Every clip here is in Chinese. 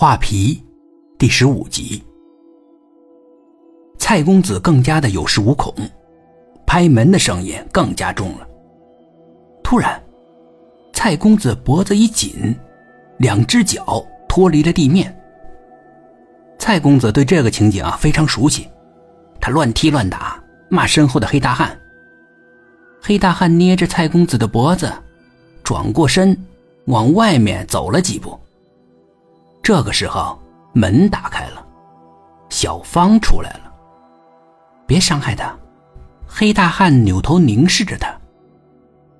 画皮，第十五集。蔡公子更加的有恃无恐，拍门的声音更加重了。突然，蔡公子脖子一紧，两只脚脱离了地面。蔡公子对这个情景啊非常熟悉，他乱踢乱打，骂身后的黑大汉。黑大汉捏着蔡公子的脖子，转过身，往外面走了几步。这个时候，门打开了，小芳出来了。别伤害他！黑大汉扭头凝视着他。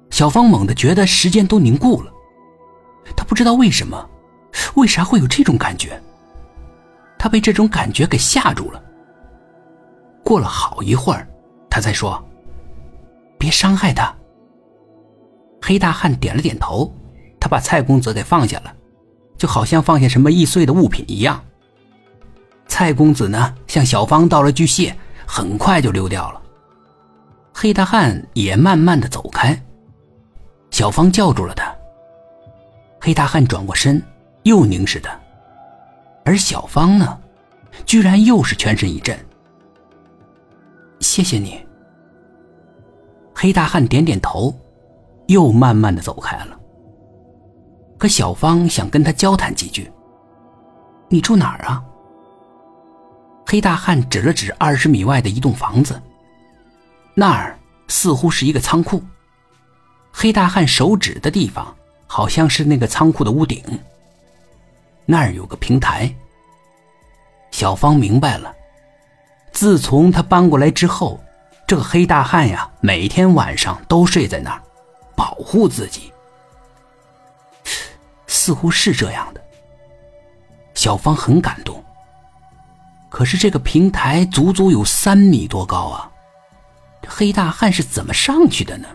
小芳猛地觉得时间都凝固了，他不知道为什么，为啥会有这种感觉？他被这种感觉给吓住了。过了好一会儿，他才说：“别伤害他。”黑大汉点了点头，他把蔡公子给放下了。就好像放下什么易碎的物品一样。蔡公子呢，向小芳道了句谢，很快就溜掉了。黑大汉也慢慢的走开。小芳叫住了他。黑大汉转过身，又凝视他，而小芳呢，居然又是全身一震。谢谢你。黑大汉点点头，又慢慢的走开了。可小芳想跟他交谈几句。你住哪儿啊？黑大汉指了指二十米外的一栋房子，那儿似乎是一个仓库。黑大汉手指的地方，好像是那个仓库的屋顶。那儿有个平台。小芳明白了，自从他搬过来之后，这个黑大汉呀，每天晚上都睡在那儿，保护自己。似乎是这样的，小芳很感动。可是这个平台足足有三米多高啊，这黑大汉是怎么上去的呢？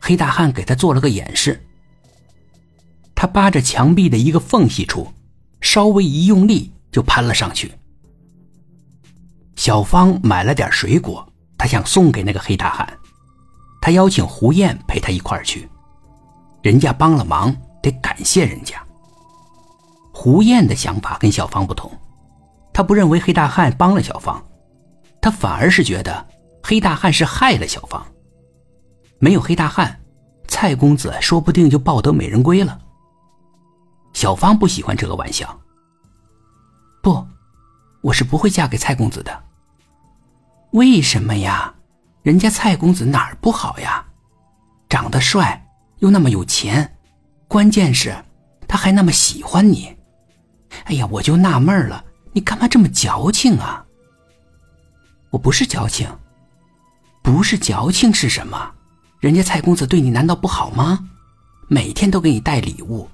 黑大汉给他做了个演示，他扒着墙壁的一个缝隙处，稍微一用力就攀了上去。小芳买了点水果，她想送给那个黑大汉，他邀请胡燕陪他一块儿去，人家帮了忙。得感谢人家。胡燕的想法跟小芳不同，她不认为黑大汉帮了小芳，她反而是觉得黑大汉是害了小芳。没有黑大汉，蔡公子说不定就抱得美人归了。小芳不喜欢这个玩笑。不，我是不会嫁给蔡公子的。为什么呀？人家蔡公子哪儿不好呀？长得帅，又那么有钱。关键是，他还那么喜欢你，哎呀，我就纳闷了，你干嘛这么矫情啊？我不是矫情，不是矫情是什么？人家蔡公子对你难道不好吗？每天都给你带礼物，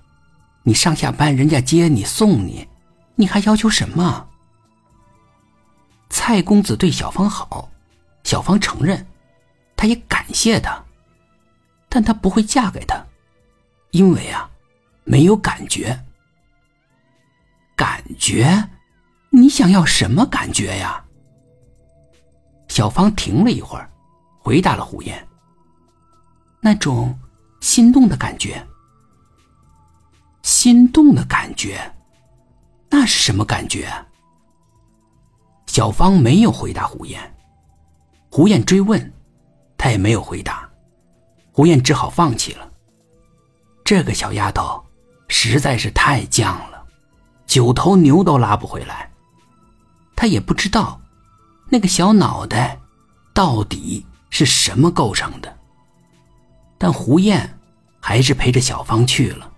你上下班人家接你送你，你还要求什么？蔡公子对小芳好，小芳承认，他也感谢他，但他不会嫁给他。因为啊，没有感觉。感觉，你想要什么感觉呀？小芳停了一会儿，回答了胡燕：“那种心动的感觉。”心动的感觉，那是什么感觉？小芳没有回答胡燕。胡燕追问，她也没有回答。胡燕只好放弃了。这个小丫头实在是太犟了，九头牛都拉不回来。她也不知道那个小脑袋到底是什么构成的。但胡燕还是陪着小芳去了。